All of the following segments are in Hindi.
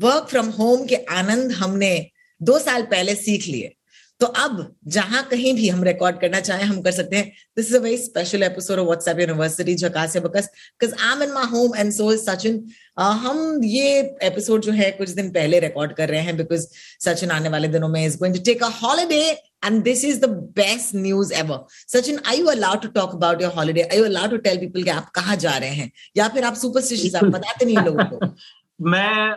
work from home के आनंद हमने दो साल पहले सीख लिए। तो अब जहाँ कहीं भी हम रिकॉर्ड करना चाहें हम कर सकते हैं। This is a very special episode of WhatsApp University Jhakaas Bakas. Because I am in my home and so is Sachin हम ये एपिसोड जो है कुछ दिन पहले रिकॉर्ड कर रहे हैं बिकॉज़ सचिन आने वाले दिनों में is going to take a holiday and this is the best news ever. Sachin are you allowed to talk about your holiday? Are you allowed to tell people कि आप कहाँ जा रहे हैं? या फिर आप सुपरस्टिशियस आप बताते नहीं लोगों को। मैं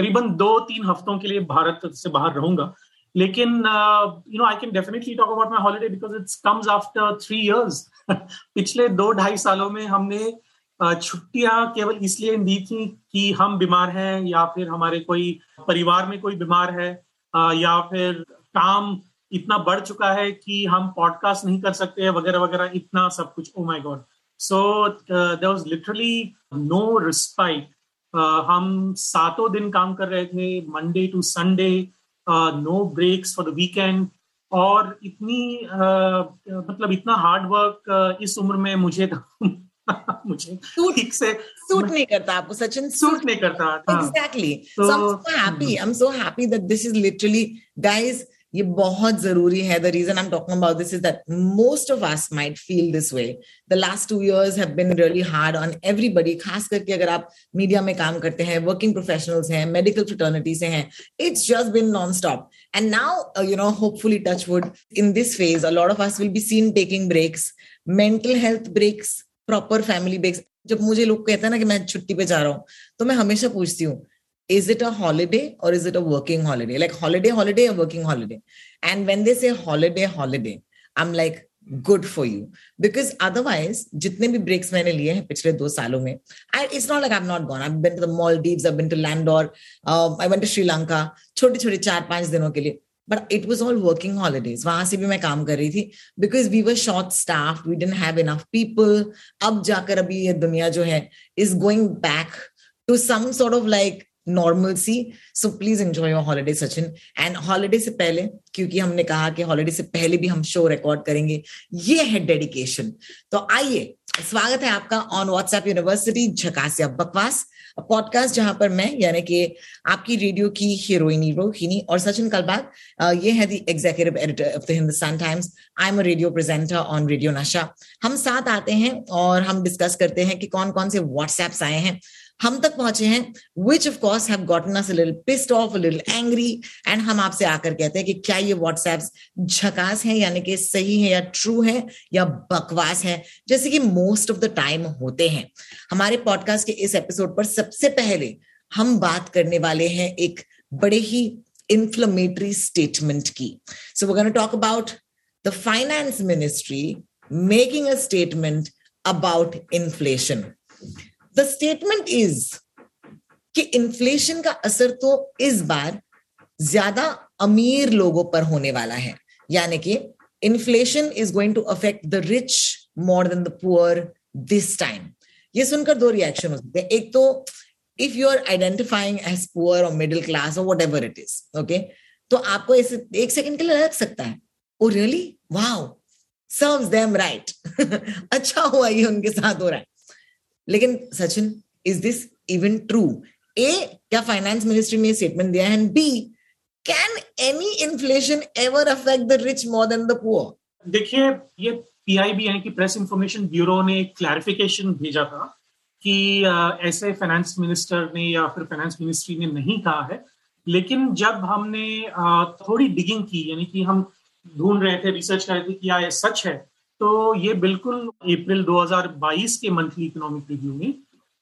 करीबन दो तीन हफ्तों के लिए भारत से बाहर रहूँगा। लेकिन you know I can definitely talk about my holiday because it's comes after three years पिछले दो ढाई सालों में हमने uh, छुट्टियाँ केवल इसलिए दी थी कि हम बीमार हैं या फिर हमारे कोई परिवार में कोई बीमार है uh, या फिर काम इतना बढ़ चुका है कि हम पॉडकास्ट नहीं कर सकते वगैरह वगैरह इतना सब कुछ। ओ my god so there was literally no respite हम सातों दिन काम कर रहे थे Monday to Sunday no breaks for the weekend और इतनी uh, मतलब इतना हार्ड वर्क uh, इस उम्र में मुझे मुझे ठीक से सूट नहीं करता आपको सचिन सूट नहीं करता. एग्जैक्टली तो- so I am so happy I am so happy that this is literally guys ये बहुत ज़रूरी है। The reason I am talking about this is that most of us might feel this way the last two years have been really hard on everybody खास करके अगर आप मीडिया में काम करते हैं वर्किंग प्रोफेशनल्स हैं मेडिकल फ्रिटर्निटी से हैं it's just been non stop and now you know hopefully touch wood in this phase a lot of us will be seen taking breaks mental health breaks proper family breaks जब मुझे लोग कहते हैं ना कि मैं छुट्टी पे जा रहा हूँ तो मैं हमेशा पूछती हूँ is it a holiday or is it a working holiday like holiday holiday or working holiday and when they say holiday holiday i'm like good for you because otherwise जितने भी breaks मैंने लिए हैं पिछले दो सालों में I, it's not like I've not gone I've been to the Maldives I've been to Landor uh, I went to Sri Lanka छोटे छोटे चार पांच दिनों के लिए but it was all working holidays वहां से भी मैं काम कर रही थी because we were short staffed we didn't have enough people अब जाकर अभी ये दुनिया जो है is going back to some sort of like normalcy so, please enjoy your holiday, sachin. And holiday से पहले, क्योंकि हमने कहा कि हॉलिडे से पहले भी हम शो रिकॉर्ड करेंगे, ये है डेडिकेशन तो आइए, स्वागत है आपका ऑन व्हाट्सएप यूनिवर्सिटी झकासिया बकवास पॉडकास्ट जहाँ पर मैं, यानी कि आपकी रेडियो की हीरोइनी रोहिणी और सचिन कलबाग ये है the executive editor of the Hindustan Times I am a radio presenter on radio Nasha हम साथ आते हैं और हम डिस्कस करते हैं कि कौन कौन से व्हाट्सएप्स आए हैं। हम तक पहुँचे हैं which of course have gotten us a little pissed off a little angry and हम आपसे आकर कहते हैं कि क्या ये व्हाट्सएप्स झकास है, यानी कि सही है या ट्रू है या बकवास है? जैसे कि मोस्ट ऑफ़ द टाइम होते हैं। हमारे पॉडकास्ट के इस एपिसोड पर सबसे पहले हम बात करने वाले हैं एक बड़े ही inflammatory statement की। So we're going to talk about the finance ministry making a statement about the statement is कि इन्फ्लेशन का असर तो इस बार ज़्यादा अमीर लोगों पर होने वाला है। यानी कि inflation is going to affect the rich more than the poor this time ये सुनकर दो रिएक्शन हो सकते हैं। एक तो if you are identifying as poor और मिडिल क्लास और whatever it is okay तो आपको ऐसे एक सेकंड के लिए लग सकता है। ओ really wow serves them right अच्छा हुआ ये उनके साथ हो रहा है। लेकिन Sachin is this even true ए क्या फाइनेंस मिनिस्ट्री ने स्टेटमेंट दिया है? And B can any inflation ever affect the rich more than the poor देखिए, ये पीआईबी यानी कि प्रेस इंफॉर्मेशन ब्यूरो ने क्लैरिफिकेशन भेजा था कि ऐसे फाइनेंस मिनिस्टर ने या फिर फाइनेंस मिनिस्ट्री ने नहीं कहा है। लेकिन जब हमने थोड़ी डिगिंग की, यानी कि हम ढूंढ रहे थे रिसर्च कर रहे थे कि क्या ये सच है तो ये बिल्कुल अप्रैल 2022 के मंथली इकोनॉमिक रिव्यू में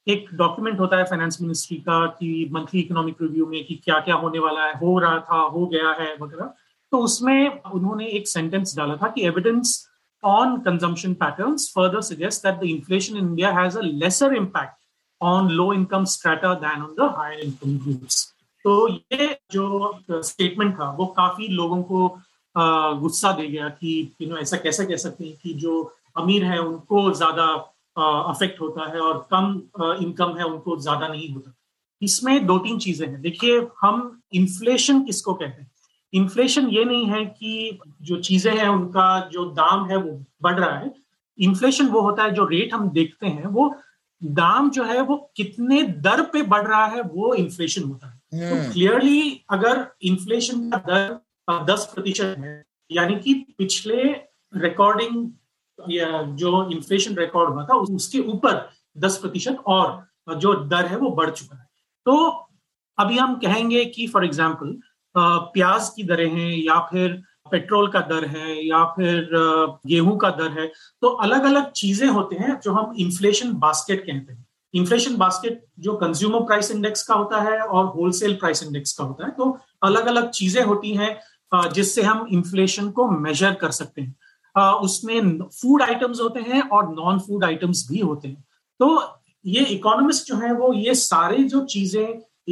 एक डॉक्यूमेंट होता है फाइनेंस मिनिस्ट्री का कि मंथली इकोनॉमिक रिव्यू में कि क्या क्या होने वाला है, हो रहा था, हो गया है वगैरह। तो उसमें उन्होंने एक सेंटेंस डाला था कि evidence on consumption pattern further suggest that the inflation in India has a lesser impact on low income strata than on the higher income groups तो ये जो स्टेटमेंट था, वो काफ़ी लोगों को गुस्सा दे गया कि यू नो ऐसा कैसा कह सकते हैं कि जो अमीर है उनको ज़्यादा अफेक्ट होता है और कम इनकम है उनको ज़्यादा नहीं होता। इसमें दो तीन चीज़ें हैं। देखिए हम इन्फ्लेशन किसको कहते हैं? इन्फ्लेशन ये नहीं है कि जो चीज़ें हैं उनका जो दाम है वो बढ़ रहा है। इन्फ्लेशन वो होता है जो रेट हम देखते हैं वो दाम जो है वो कितने दर पे बढ़ रहा है वो इन्फ्लेशन होता है। तो क्लियरली हम्म। अगर इन्फ्लेशन का दर दस प्रतिशत है। यानी कि पिछले रिकॉर्डिंग या जो इन्फ्लेशन रिकॉर्ड हुआ था, उसके ऊपर दस प्रतिशत और जो दर है, वो बढ़ चुका है। तो अभी हम कहेंगे कि फॉर एग्ज़ाम्पल प्याज की दरें हैं, या फिर पेट्रोल का दर है, या फिर गेहूँ का दर है तो अलग अलग चीज़ें होते हैं जो हम इन्फ्लेशन बास्केट कहते हैं। इन्फ्लेशन बास्केट जो कंज्यूमर प्राइस इंडेक्स का होता है और होलसेल प्राइस इंडेक्स का होता है तो अलग अलग चीज़ें होती हैं। जिससे हम इन्फ्लेशन को मेजर कर सकते हैं। उसमें फ़ूड आइटम्स होते हैं और नॉन फ़ूड आइटम्स भी होते हैं। तो ये इकोनॉमिस्ट जो है वो ये सारे जो चीज़ें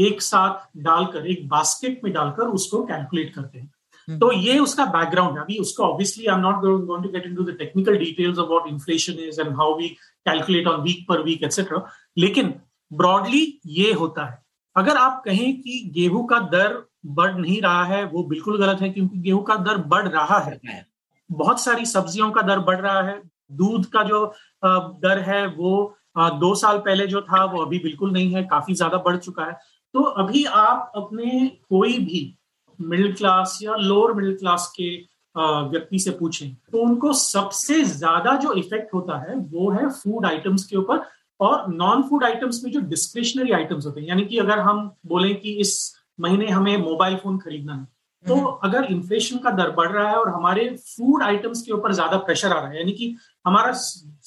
एक साथ डालकर एक बास्केट में डालकर उसको कैलकुलेट करते हैं। हम्म। तो ये उसका बैकग्राउंड है। अभी उसको obviously I am not going to get into the technical details what inflation is and how we calculate on week per week etcetera लेकिन ब्रॉडली ये होता है। अगर आप कहें कि गेहूँ का दर बढ़ नहीं रहा है, वो बिल्कुल गलत है, क्योंकि गेहूँ का दर बढ़ रहा है। बहुत सारी सब्जियों का दर बढ़ रहा है। दूध का जो दर है, वो दो साल पहले जो था, वो अभी बिल्कुल नहीं है, काफ़ी ज़्यादा बढ़ चुका है। तो अभी आप अपने कोई भी मिडिल क्लास या लोअर मिडिल क्लास के व्यक्ति से पूछें तो उनको सबसे ज़्यादा जो इफ़ेक्ट होता है, वो है फ़ूड आइटम्स के ऊपर। और नॉन फ़ूड आइटम्स में जो डिस्क्रिशनरी आइटम्स होते हैं यानी कि अगर हम बोले कि इस महीने हमें मोबाइल फ़ोन खरीदना है तो हम्म। अगर इन्फ्लेशन का दर बढ़ रहा है और हमारे फ़ूड आइटम्स के ऊपर ज़्यादा प्रेशर आ रहा है यानी कि हमारा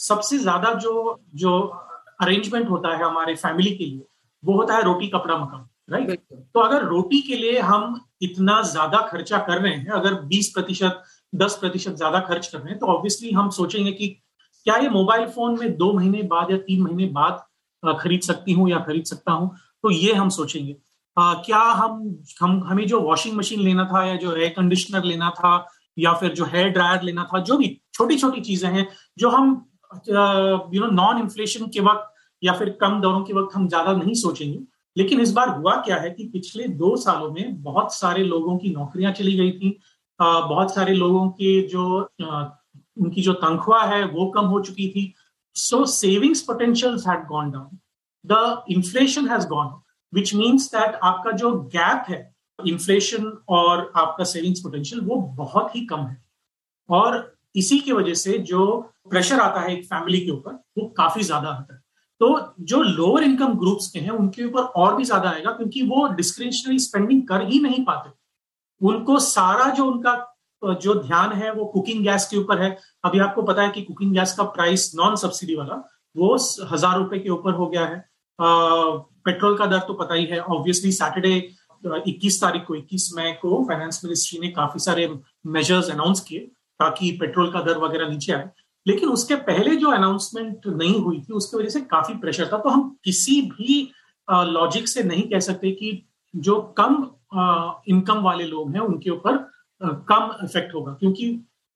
सबसे ज़्यादा जो जो अरेंजमेंट होता है हमारे फैमिली के लिए वो होता है रोटी कपड़ा मकान राइट तो अगर रोटी के लिए हम इतना ज़्यादा खर्चा कर रहे हैं अगर 20 प्रतिशत दस प्रतिशत ज़्यादा खर्च कर रहे हैं तो ऑब्वियसली हम सोचेंगे कि क्या ये मोबाइल फ़ोन में दो महीने बाद या तीन महीने बाद खरीद सकती हूँ या खरीद सकता हूँ? तो ये हम सोचेंगे। आ, क्या हम हम हमें जो वॉशिंग मशीन लेना था या जो एयर कंडीशनर लेना था या फिर जो हेयर ड्रायर लेना था जो भी छोटी छोटी चीज़ें हैं जो हम यू नो नॉन इन्फ्लेशन के वक्त या फिर कम दरों के वक्त हम ज़्यादा नहीं सोचेंगे। लेकिन इस बार हुआ क्या है कि पिछले दो सालों में बहुत सारे लोगों की नौकरियाँ चली गई थी। बहुत सारे लोगों के जो उनकी जो तनख्वाह है वो कम हो चुकी थी। So savings potential had gone down the inflation has gone which means that आपका जो गैप है इन्फ्लेशन और आपका सेविंग्स पोटेंशियल वो बहुत ही कम है। और इसी की वजह से जो प्रेशर आता है एक फैमिली के ऊपर, वो काफ़ी ज़्यादा आता है। तो जो लोअर इनकम ग्रुप्स के हैं, उनके ऊपर और भी ज़्यादा आएगा, क्योंकि वो डिस्क्रिशनरी स्पेंडिंग कर ही नहीं पाते। उनको सारा जो उनका जो ध्यान है वो कुकिंग गैस के ऊपर है। अभी आपको पता है कि कुकिंग गैस का प्राइस नॉन सब्सिडी वाला, वो हज़ार रुपए के ऊपर हो गया है। पेट्रोल का दर तो पता ही है। ऑब्वियसली सैटरडे 21 तारीख को 21 मई को फाइनेंस मिनिस्ट्री ने काफ़ी सारे मेजर्स अनाउंस किए ताकि पेट्रोल का दर वगैरह नीचे आए। लेकिन उसके पहले जो अनाउंसमेंट नहीं हुई थी, उसकी वजह से काफ़ी प्रेशर था। तो हम किसी भी लॉजिक से नहीं कह सकते कि जो कम इनकम वाले लोग हैं, उनके ऊपर कम इफ़ेक्ट होगा क्योंकि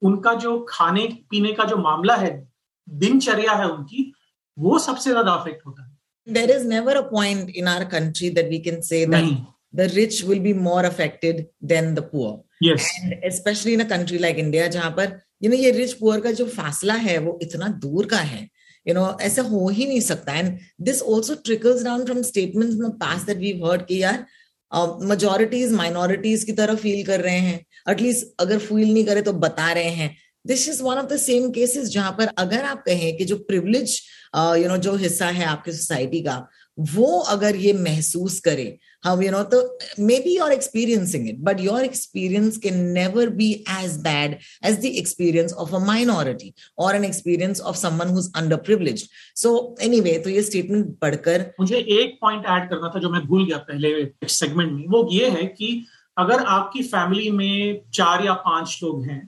उनका जो खाने पीने का जो मामला है दिनचर्या है उनकी वो सबसे ज़्यादा अफेक्ट होता है। There is never a point in our country that we can say that the rich will be more affected than the poor. Yes. And especially in a country like India, जहाँ पर यू नो ये रिच पुअर का जो फासला है वो इतना दूर का है। यू नो ऐसा हो ही नहीं सकता। And this also trickles down from statements in the past that we heard कि यार मेजोरिटीज माइनॉरिटीज की तरह फील कर रहे हैं। एटलीस्ट अगर फील नहीं करे तो बता रहे हैं। This is one of the same cases जहाँ पर अगर आप कहें कि जो प्रिवलेज यू नो जो हिस्सा है आपके सोसाइटी का, वो अगर ये महसूस करे हम यू नो तो maybe your experiencing it but your experience can never be as bad as the experience of a minority और an experience of someone who under privilege so anyway तो ये स्टेटमेंट पढ़कर मुझे एक पॉइंट ऐड करना था जो मैं भूल गया पहले सेगमेंट में, वो ये है कि अगर आपकी फैमिली में चार या पाँच लोग हैं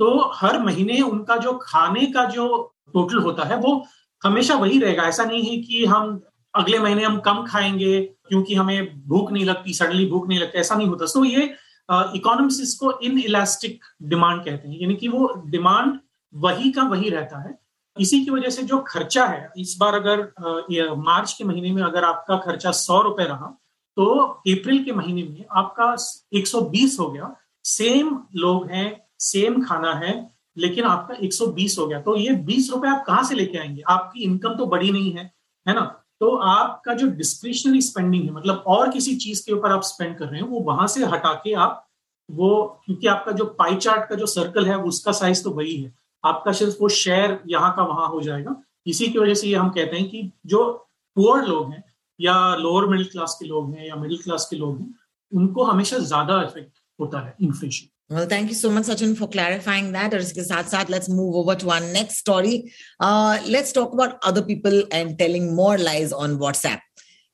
तो हर महीने उनका जो खाने का जो टोटल होता है, वो हमेशा वही रहेगा। ऐसा नहीं है कि हम अगले महीने हम कम खाएँगे क्योंकि हमें भूख नहीं लगती सडनली भूख नहीं लगती, ऐसा नहीं होता। तो ये इकोनॉमिक्स इसको इन इलास्टिक डिमांड कहते हैं, यानी कि वो डिमांड वही का वही रहता है। इसी की वजह से जो खर्चा है, इस बार अगर मार्च के महीने में अगर आपका खर्चा सौ रुपए रहा तो अप्रैल के महीने में आपका 120 हो गया। सेम लोग हैं, सेम खाना है, लेकिन आपका 120 हो गया। तो ये 20 रुपए आप कहाँ से लेके आएँगे? आपकी इनकम तो बड़ी नहीं है है ना? तो आपका जो डिस्क्रिशनरी स्पेंडिंग है मतलब और किसी चीज़ के ऊपर आप स्पेंड कर रहे हैं, वो वहाँ से हटा के आप वो, क्योंकि आपका जो पाई चार्ट का जो सर्कल है, उसका साइज़ तो वही है। आपका सिर्फ़ वो शेयर यहाँ का वहाँ हो जाएगा। इसी की वजह से ये हम कहते हैं कि जो पुअर लोग हैं या लोअर मिडिल क्लास के लोग हैं या मिडिल क्लास के लोग हैं उनको हमेशा ज़्यादा इफ़ेक्ट होता है inflation Well, thank you so much, Sachin, for clarifying that. और इसके साथ साथ let's move over to our next story. Uh, let's talk about other people and telling more lies on WhatsApp.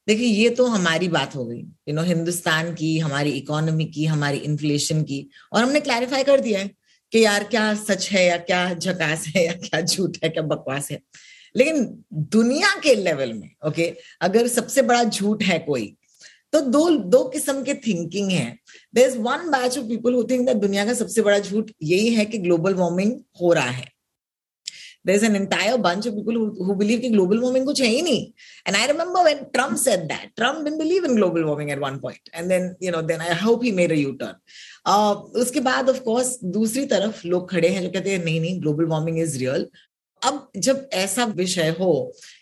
देखिए ये तो हमारी बात हो गई यू नो हिंदुस्तान की हमारी इकोनॉमी की हमारी इन्फ्लेशन की और हमने क्लैरिफाई कर दिया है कि यार क्या सच है या क्या झकास है या क्या झूठ है क्या बकवास है लेकिन दुनिया के लेवल में ओके अगर सबसे बड़ा झूठ है कोई तो दो दो किस्म के थिंकिंग है। There is one batch of people who think that दुनिया का सबसे बड़ा झूठ यही है कि ग्लोबल वार्मिंग हो रहा है। There is an entire bunch of people who believe कि ग्लोबल वार्मिंग कुछ है ही नहीं। And I remember when Trump said that Trump didn't believe in global warming at one point and then you know then I hope he made a U turn उसके बाद ऑफकोर्स दूसरी तरफ़ लोग खड़े हैं जो कहते हैं, नहीं नहीं ग्लोबल वार्मिंग इज़ रियल अब जब ऐसा विषय हो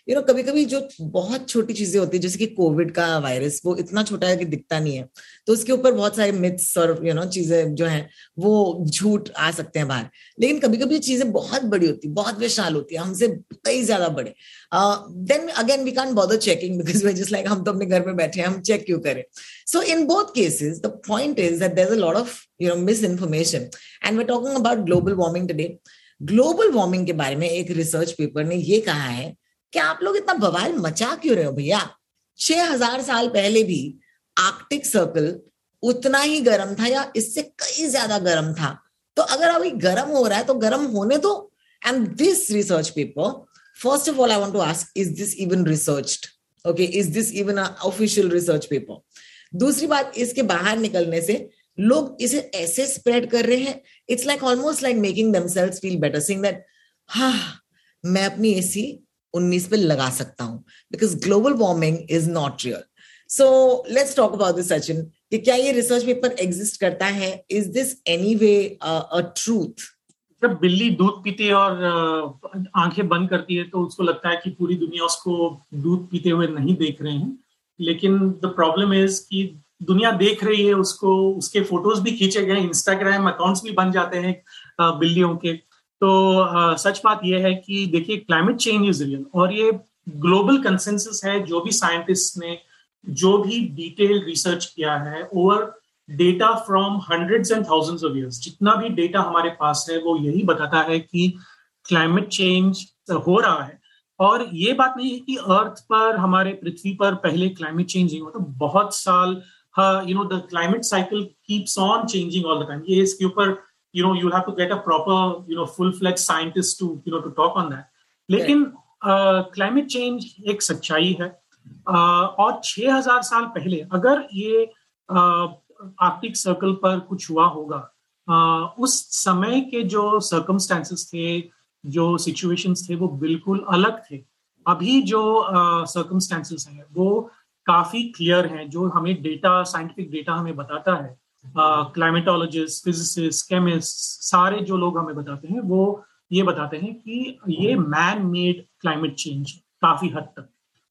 यू नो कभी कभी जो बहुत छोटी चीज़ें होती है, जैसे कि कोविड का वायरस, वो इतना छोटा है कि दिखता नहीं है तो उसके ऊपर बहुत सारे मिथ्स और यू नो चीज़ें जो है, वो झूठ आ सकते हैं बाहर। लेकिन कभी कभी चीज़ें बहुत बड़ी होती बहुत विशाल होती है, हमसे कई ज़्यादा बड़े। Then again we can bother checking because they just like हम तो अपने घर में बैठे हैं, हम चेक क्यों करें? So in both cases the point is that is a lot of you know mis information and we talking about global warming today global warming के बारे में एक रिसर्च पेपर ने ये कहा है, कि आप लोग इतना बवाल मचा क्यों रहे हो भैया? छह हज़ार साल पहले भी आर्कटिक सर्कल उतना ही गर्म था या इससे कई ज़्यादा गर्म था। तो अगर अभी गर्म हो रहा है तो गर्म होने दो। And this research paper first of all I want to ask is this even researched okay is this even official research paper दूसरी बात, इसके बाहर निकलने से लोग इसे ऐसे स्प्रेड कर रहे हैं it's like almost like making themselves feel better saying that हाँ मैं अपनी एसी 19 पे लगा सकता हूँ because global warming is not real so let's talk about this Sachin कि क्या ये रिसर्च पेपर एग्जिस्ट करता है? Is this any way truth जब बिल्ली दूध पीती है और आँखें बंद करती है तो उसको लगता है कि पूरी दुनिया उसको दूध पीते हुए नहीं देख रहे हैं। लेकिन द प्रॉब्लम इज़ कि दुनिया देख रही है उसको, उसके फ़ोटोज़ भी खींचे गए इंस्टाग्राम अकाउंट्स भी बन जाते हैं बिल्लियों के। तो सच बात यह है कि देखिए क्लाइमेट चेंज इज़ रियल और ये ग्लोबल कंसेंसस है, जो भी साइंटिस्ट ने जो भी डिटेल रिसर्च किया है over data from hundreds and thousands of years जितना भी डेटा हमारे पास है, वो यही बताता है कि क्लाइमेट चेंज हो रहा है। और ये बात नहीं है कि अर्थ पर, हमारे पृथ्वी पर पहले क्लाइमेट चेंज नहीं हुआ तो बहुत साल you know the climate cycle keeps on changing all the time ये इसके ऊपर you know you have to get a proper you know full flex scientist to you know to talk on that लेकिन क्लाइमेट uh, चेंज एक सच्चाई है। Uh, और 6000 साल पहले अगर ये आर्कटिक uh, सर्कल पर कुछ हुआ होगा uh, उस समय के जो सर्कमस्टेंसेस थे जो सिचुएशंस थे वो बिल्कुल अलग थे। अभी जो सर्कमस्टेंसेस uh, हैं वो काफ़ी क्लियर हैं जो हमें डेटा साइंटिफिक डेटा हमें बताता है। क्लाइमेटोलॉजिस्ट फिजिसिस्ट केमिस्ट सारे जो लोग हमें बताते हैं वो ये बताते हैं कि ये मैन मेड क्लाइमेट चेंज काफ़ी हद तक।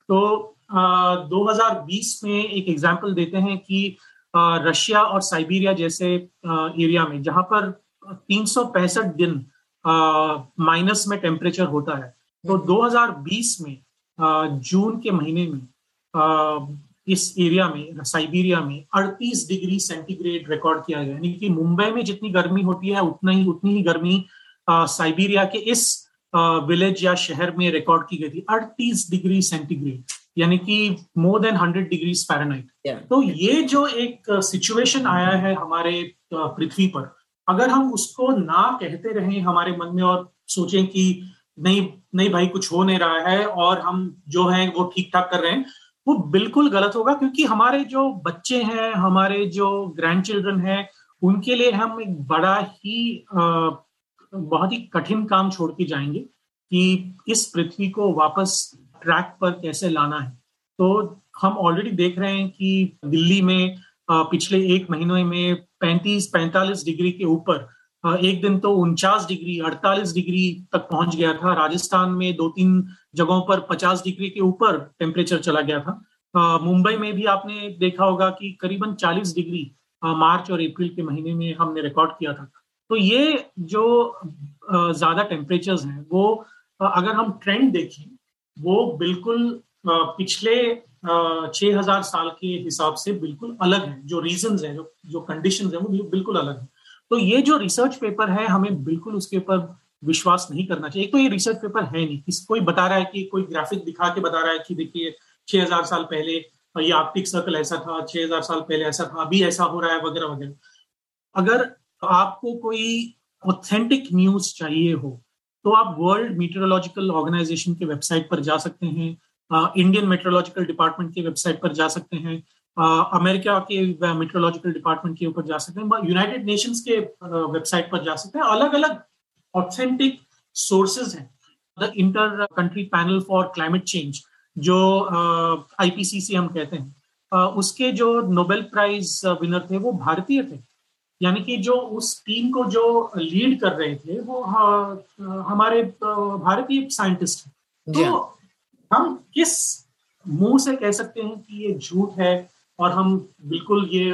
तो uh, 2020 में एक एग्ज़ाम्पल देते हैं कि रशिया और साइबेरिया जैसे एरिया में जहाँ पर तीन सौ पैंसठ दिन माइनस में टेम्परेचर होता है। तो 2020 में जून के महीने में इस एरिया में साइबेरिया में 38 डिग्री सेंटीग्रेड रिकॉर्ड किया गया। यानी कि मुंबई में जितनी गर्मी होती है उतना ही उतनी ही गर्मी साइबेरिया के इस विलेज या शहर में रिकॉर्ड की गई थी। 38 डिग्री सेंटीग्रेड यानी कि मोर देन 100 डिग्री फ़ारेनहाइट तो ये जो एक सिचुएशन आया है हमारे पृथ्वी पर अगर हम उसको ना कहते रहे हमारे मन में और सोचें कि नहीं नहीं भाई कुछ हो नहीं रहा है और हम जो है वो ठीक ठाक कर रहे हैं वो बिल्कुल गलत होगा, क्योंकि हमारे जो बच्चे हैं, हमारे जो ग्रैंड चिल्ड्रन है, उनके लिए हम एक बड़ा ही बहुत ही कठिन काम छोड़ के जाएँगे कि इस पृथ्वी को वापस ट्रैक पर कैसे लाना है। तो हम ऑलरेडी देख रहे हैं कि दिल्ली में पिछले एक महीने में 35-45 डिग्री के ऊपर एक दिन तो उनचास डिग्री 48 डिग्री तक पहुँच गया था। राजस्थान में दो तीन जगहों पर 50 डिग्री के ऊपर टेम्परेचर चला गया था। मुंबई में भी आपने देखा होगा कि करीबन 40 डिग्री मार्च और अप्रैल के महीने में हमने रिकॉर्ड किया था। तो ये जो ज़्यादा टेम्परेचर्स हैं, वो अगर हम ट्रेंड देखें, वो बिल्कुल पिछले छह हज़ार साल के हिसाब से बिल्कुल अलग है। जो रीजन है, जो कंडीशन है, वो बिल्कुल अलग है। तो ये जो रिसर्च पेपर है, हमें बिल्कुल उसके ऊपर विश्वास नहीं करना चाहिए। एक तो ये रिसर्च पेपर है नहीं। किस, कोई बता रहा है कि, कोई ग्राफिक दिखा के बता रहा है कि देखिए, छह हज़ार साल पहले, ये आर्टिक सर्कल ऐसा था, छह हज़ार साल पहले ऐसा था, अभी ऐसा हो रहा है, वगैरह वगैरह। अगर आपको कोई ऑथेंटिक न्यूज़ चाहिए हो तो आप वर्ल्ड मीटरोलॉजिकल ऑर्गेनाइजेशन के वेबसाइट पर जा सकते हैं इंडियन मेट्रोलॉजिकल डिपार्टमेंट की वेबसाइट पर जा सकते हैं अमेरिका के मेट्रोलॉजिकल डिपार्टमेंट के ऊपर जा सकते हैं यूनाइटेड नेशंस के वेबसाइट पर जा सकते हैं। अलग अलग ऑथेंटिक सोर्सेज हैं the inter country panel for climate change जो आईपीसीसी हम कहते हैं उसके जो नोबेल प्राइज विनर थे वो भारतीय थे। यानी कि जो उस टीम को जो लीड कर रहे थे वो हमारे भारतीय साइंटिस्ट हैं। तो हम किस मुँह से कह सकते हैं कि ये झूठ है और हम बिल्कुल ये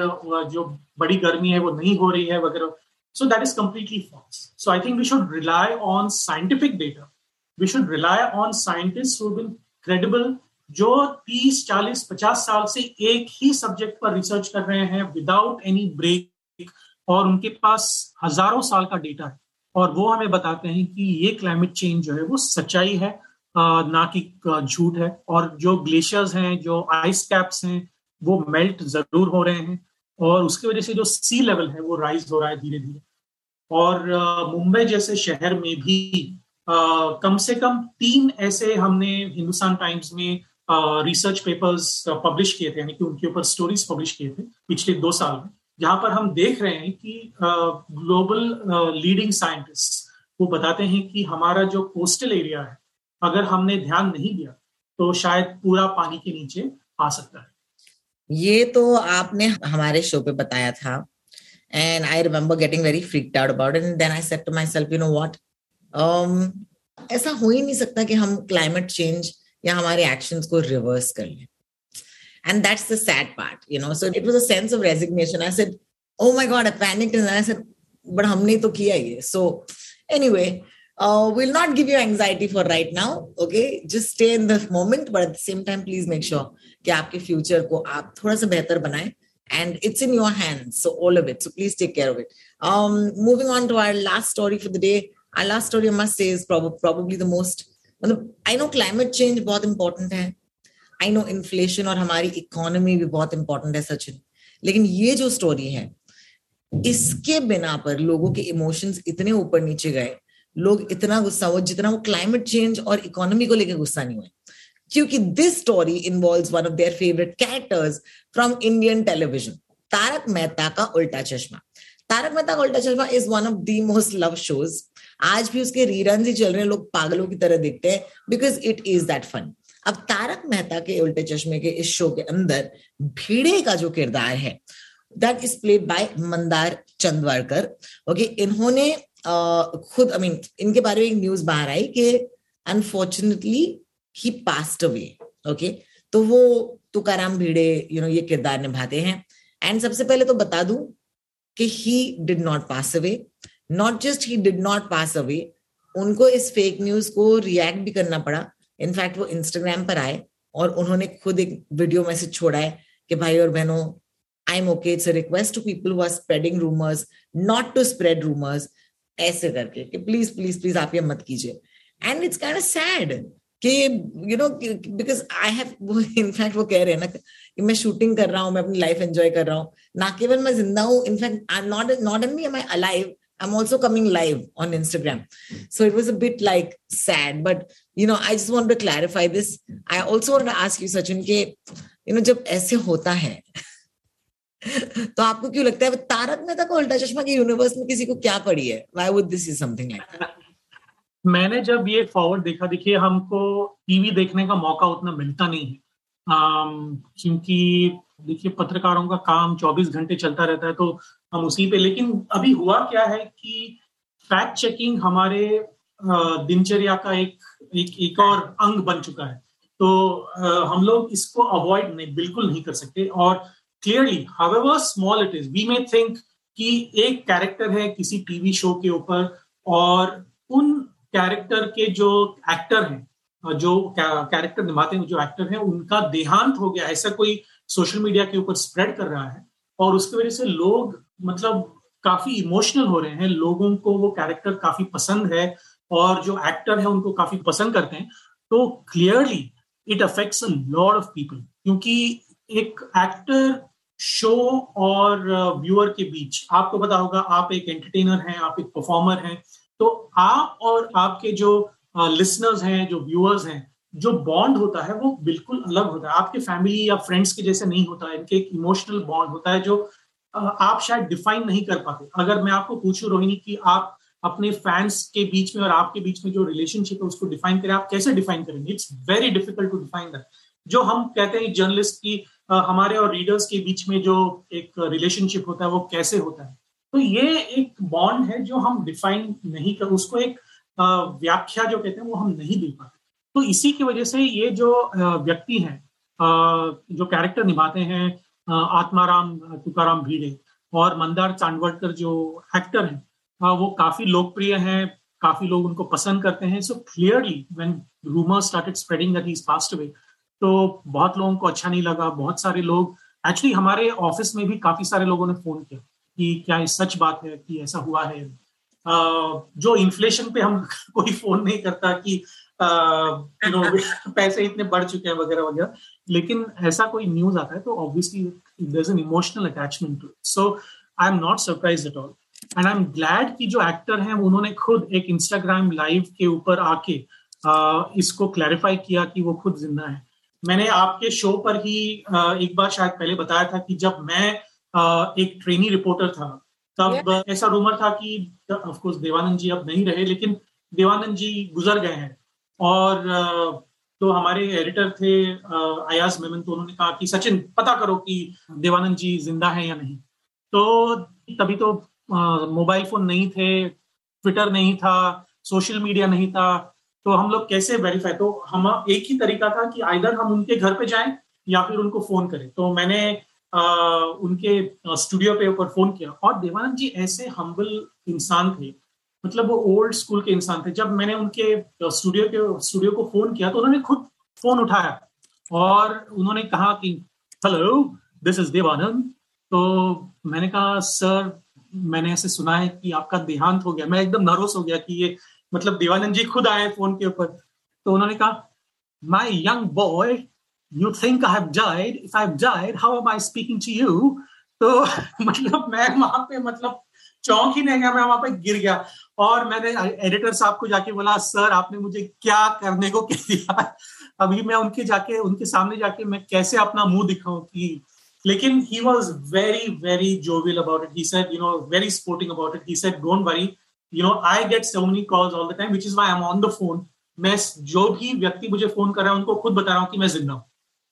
जो बड़ी गर्मी है वो नहीं हो रही है वगैरह। So that is completely false so I think we should rely on scientific data we should rely on scientist been credible जो 30, 40, 50 साल से एक ही सब्जेक्ट पर रिसर्च कर रहे हैं विदाउट एनी ब्रेक और उनके पास हज़ारों साल का डेटा है। और वो हमें बताते हैं कि ये क्लाइमेट चेंज जो है वो सच्चाई है ना कि झूठ है। और जो ग्लेशियर्स हैं जो आइस कैप्स हैं वो मेल्ट ज़रूर हो रहे हैं और उसकी वजह से जो सी लेवल है वो राइज हो रहा है धीरे धीरे और मुंबई जैसे शहर में भी आ, कम से कम तीन ऐसे हमने हिंदुस्तान टाइम्स में रिसर्च पेपर्स पब्लिश किए थे यानी कि उनके ऊपर स्टोरीज पब्लिश किए थे पिछले दो साल में। जहाँ पर हम देख रहे हैं कि ग्लोबल लीडिंग साइंटिस्ट वो बताते हैं कि हमारा जो कोस्टल एरिया है अगर हमने ध्यान नहीं दिया तो शायद पूरा पानी के नीचे आ सकता है। ये तो आपने हमारे शो पे बताया था। And I remember getting very freaked out about and then I said to myself you know what ऐसा हो ही नहीं सकता कि हम क्लाइमेट चेंज या हमारे एक्शन को रिवर्स कर लें. And that's the sad part, you know. So it was a sense of resignation. I said oh my god i panicked and i said, but हमने तो किया ये. सो so anyway uh, we'll not give you anxiety for right now okay just stay in the moment but at the same time please make sure कि आपके फ्यूचर को आप थोड़ा सा बेहतर बनाएँ and it's in your hands so all of it so please take care of it um moving on to our last story for the day our last story i must say is prob- probably the most i know climate change बहुत important है आई नो इन्फ्लेशन और हमारी इकोनॉमी भी बहुत इंपॉर्टेंट है सचिन लेकिन ये जो स्टोरी है इसके बिना पर लोगों के इमोशंस इतने ऊपर नीचे गए लोग इतना गुस्सा हुआ, जितना वो क्लाइमेट चेंज और इकोनॉमी को लेकर गुस्सा नहीं हुआ क्योंकि this story involve one of their favourite characters from Indian television Taarak Mehta Ka Ooltah Chashmah. Taarak Mehta Ka Ooltah Chashmah is one of the most love shows आज भी उसके रीरन ही चल रहे हैं, लोग पागलों की तरह देखते हैं because it is that fun अब तारक मेहता के उल्टे चश्मे के इस शो के अंदर भीड़े का जो किरदार है that is played by Mandar Chandwadkar okay इन्होंने खुद आई मीन इनके बारे में एक न्यूज़ बाहर आई कि unfortunately he passed away okay तो वो तुकाराम भीड़े यू नो ये किरदार निभाते हैं। एंड सबसे पहले तो बता दूँ कि he did not pass away not just he did not pass away उनको इस फेक न्यूज़ को रिएक्ट भी करना पड़ा। इनफैक्ट वो इंस्टाग्राम पर आए और उन्होंने खुद एक वीडियो मैसेज छोड़ा है कि भाई और बहनों I am okay it's request to people who are spreading rumours not to spread rumours ऐसे करके कि प्लीज़ प्लीज़ प्लीज़ आप ये मत कीजिए एंड इट्स काइंड सैड कि you know because I have वो इनफैक्ट वो कह रहे हैं ना कि मैं शूटिंग कर रहा हूँ मैं अपनी लाइफ एंजॉय कर रहा हूँ ना केवल मैं ज़िंदा हूँ in fact I not not only am I alive I'm also coming live on Instagram. So it was a bit like sad, but you know, I just want to clarify this. I also want to ask you, Sachin, के you know, जब ऐसे होता है तो आपको क्यों लगता है तारक मेहता का उल्टा चश्मा के यूनिवर्स में किसी को क्या पड़ी है? Why would this is something like मैंने जब ये फॉरवर्ड देखा, देखिए, हमको टीवी देखने का मौका उतना मिलता नहीं है। क्योंकि देखिए, पत्रकारों का काम 24 घंटे चलता रहता है तो हम उसी पे, लेकिन अभी हुआ क्या है कि फैक्ट चेकिंग हमारे दिनचर्या का एक एक एक और अंग बन चुका है। तो हम लोग इसको अवॉइड नहीं, बिल्कुल नहीं कर सकते। और clearly however small it is we may think कि एक कैरेक्टर है किसी टीवी शो के ऊपर और उन कैरेक्टर के जो एक्टर हैं, जो कैरेक्टर निभाते हैं, जो एक्टर हैं, उनका देहांत हो गया ऐसा कोई सोशल मीडिया के ऊपर स्प्रेड कर रहा है और उसकी वजह से लोग मतलब काफ़ी इमोशनल हो रहे हैं, लोगों को वो कैरेक्टर काफ़ी पसंद है और जो एक्टर है, उनको काफ़ी पसंद करते हैं। तो clearly it affects a lot of people क्योंकि एक एक्टर शो और व्यूअर के बीच आपको पता होगा, आप एक एंटरटेनर हैं, आप एक परफॉर्मर हैं तो आप और आपके जो लिसनर्स हैं, जो व्यूअर्स हैं, जो बॉन्ड होता है, वो बिल्कुल अलग होता है। आपके फैमिली या फ्रेंड्स के जैसे नहीं होता है इनके एक इमोशनल बॉन्ड होता है जो आप शायद डिफाइन नहीं कर पाते। अगर मैं आपको पूछूँ, रोहिणी, कि आप अपने फैंस के बीच में और आपके बीच में जो रिलेशनशिप है, उसको डिफाइन करें, आप कैसे डिफाइन करेंगे? It's very difficult to define that जो हम कहते हैं जर्नलिस्ट की हमारे और रीडर्स के बीच में जो एक रिलेशनशिप होता है, वो कैसे होता है? तो ये एक बॉन्ड है जो हम डिफाइन नहीं कर, उसको एक व्याख्या जो कहते हैं, वो हम नहीं दे पाते। तो इसी की वजह से ये जो व्यक्ति हैं जो कैरेक्टर निभाते हैं आत्माराम, तुकाराम भीड़े और मंदार चांडवड़कर जो एक्टर हैं वो काफ़ी लोकप्रिय हैं, काफ़ी लोग उनको पसंद करते हैं। So clearly when rumour started spreading that he passed away तो बहुत लोगों को अच्छा नहीं लगा बहुत सारे लोग एक्चुअली हमारे ऑफ़िस में भी काफ़ी सारे लोगों ने फ़ोन किया कि क्या ये सच बात है कि ऐसा हुआ है। जो इन्फ्लेशन पे हम कोई फ़ोन नहीं करता कि यू नो पैसे इतने बढ़ चुके हैं वगैरह वगैरह। लेकिन ऐसा कोई न्यूज़ आता है तो obviously there an emotional attachment to so I am not surprise at all and I am glad कि जो एक्टर हैं उन्होंने खुद एक इंस्टाग्राम लाइव के ऊपर आके uh, इसको क्लैरिफाई किया कि वो खुद ज़िंदा है। मैंने आपके शो पर ही एक बार शायद पहले बताया था कि जब मैं एक ट्रेनी रिपोर्टर था तब yeah. ऐसा रूमर था कि ऑफ़ कोर्स देवानंद जी अब नहीं रहे लेकिन देवानंद जी गुजर गए हैं और तो हमारे एडिटर थे अयाज मेमन तो उन्होंने कहा कि सचिन पता करो कि देवानंद जी ज़िंदा है या नहीं तो तभी तो मोबाइल फ़ोन नहीं थे ट्विटर नहीं था सोशल मीडिया नहीं था तो हम लोग कैसे वेरीफाई तो हम एक ही तरीका था कि आइधर हम उनके घर पे जाएँ या फिर उनको फ़ोन करें। तो मैंने आ, उनके स्टूडियो पे ऊपर फ़ोन किया। और देवानंद जी ऐसे हम्बल इंसान थे मतलब वो ओल्ड स्कूल के इंसान थे। जब मैंने उनके स्टूडियो के स्टूडियो को फ़ोन किया तो उन्होंने खुद फ़ोन उठाया और उन्होंने कहा कि हेलो दिस इज़ देवानंद। तो मैंने कहा सर मैंने ऐसे सुना है कि आपका देहांत हो गया। मैं एकदम नर्वस हो गया कि ये मतलब देवानंद जी खुद आए फ़ोन के ऊपर। तो उन्होंने कहा my young boy you think I have died if I have died how am I speaking to you तो मतलब मैं वहाँ पे मतलब चौंक ही नहीं गया, मैं वहाँ पे गिर गया। और मैंने एडिटर साहब को जाके बोला, सर, आपने मुझे क्या करने को कह दिया? अभी मैं उनके जाके, उनके सामने जाके मैं कैसे अपना मुँह दिखाऊँ कि लेकिन he was very very jovial about it he said you know very sporting about it he said don't worry you know I get so many calls all the time which is why I'm on the phone मैं जो भी व्यक्ति मुझे फ़ोन कर रहा है उनको खुद बता रहा हूँ कि मैं ज़िंदा हूँ।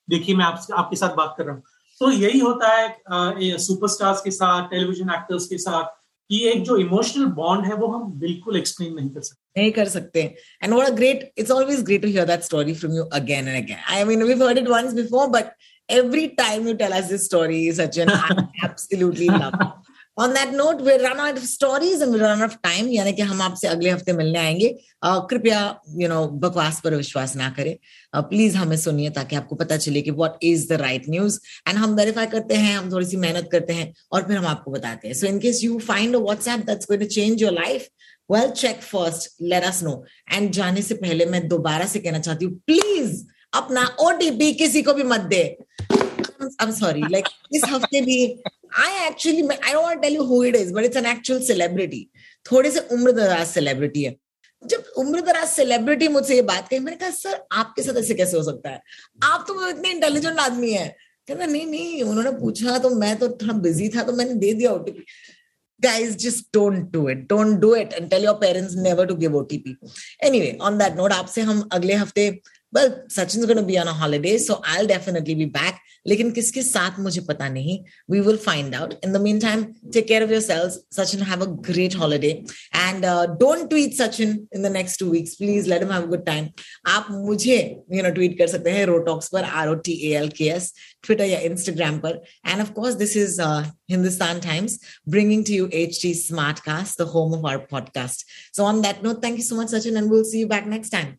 देखिए मैं आप, आपके साथ बात कर रहा हूँ। तो यही होता है सुपरस्टार्स के साथ टेलीविज़न एक्टर्स के साथ कि एक जो इमोशनल बॉन्ड है वो हम बिल्कुल एक्सप्लेन नहीं कर सकते। नहीं कर सकते। And what a great it's always great to hear that story from you again and again I mean we heard it once before but every time you tell us this story Sachin I absolutely love it. On that note we run out of stories and run of time यानी कि हम आपसे अगले हफ़्ते मिलने आएँगे। uh, कृपया यू नो बकवास पर विश्वास ना करें। प्लीज़ uh, हमें सुनिए ताकि आपको पता चले कि what is the right news and हम वेरीफाई करते हैं हम थोड़ी सी मेहनत करते हैं और फिर हम आपको बताते हैं। So in case you find WhatsApp that's going to change your life well check first let us know and जाने से पहले मैं दोबारा से कहना चाहती हूँ प्लीज़ अपना ओटीपी किसी को भी मत दे। I'm sorry. Like इस हफ़्ते भी I actually I don't tell you who it is but it's an actual celebrity थोड़े से उम्र दराज सेलिब्रिटी है। जब उम्र दराज सेलिब्रिटी मुझसे ये बात कही, मैंने कहा, सर, आपके साथ ऐसे कैसे हो सकता है? आप तो इतने इंटेलिजेंट आदमी है। कहना नहीं नहीं, उन्होंने पूछा तो मैं तो थोड़ा बिज़ी था तो मैंने दे दिया OTP guys, just don't do it, don't do it and tell your parents never to give otp anyway, on that note aap se hum agle well, Sachin's going to be on a holiday, so I'll definitely be back. लेकिन किसके साथ मुझे पता नहीं. We will find out. In the meantime, take care of yourselves. Sachin, have a great holiday. And uh, don't tweet Sachin in the next two weeks. Please let him have a good time. आप मुझे you know tweet कर सकते हैं Rotalks पर R O T A L K S Twitter या Instagram पर. And of course, this is uh, Hindustan Times bringing to you HT Smartcast, the home of our podcast. So on that note, thank you so much, Sachin, and we'll see you back next time.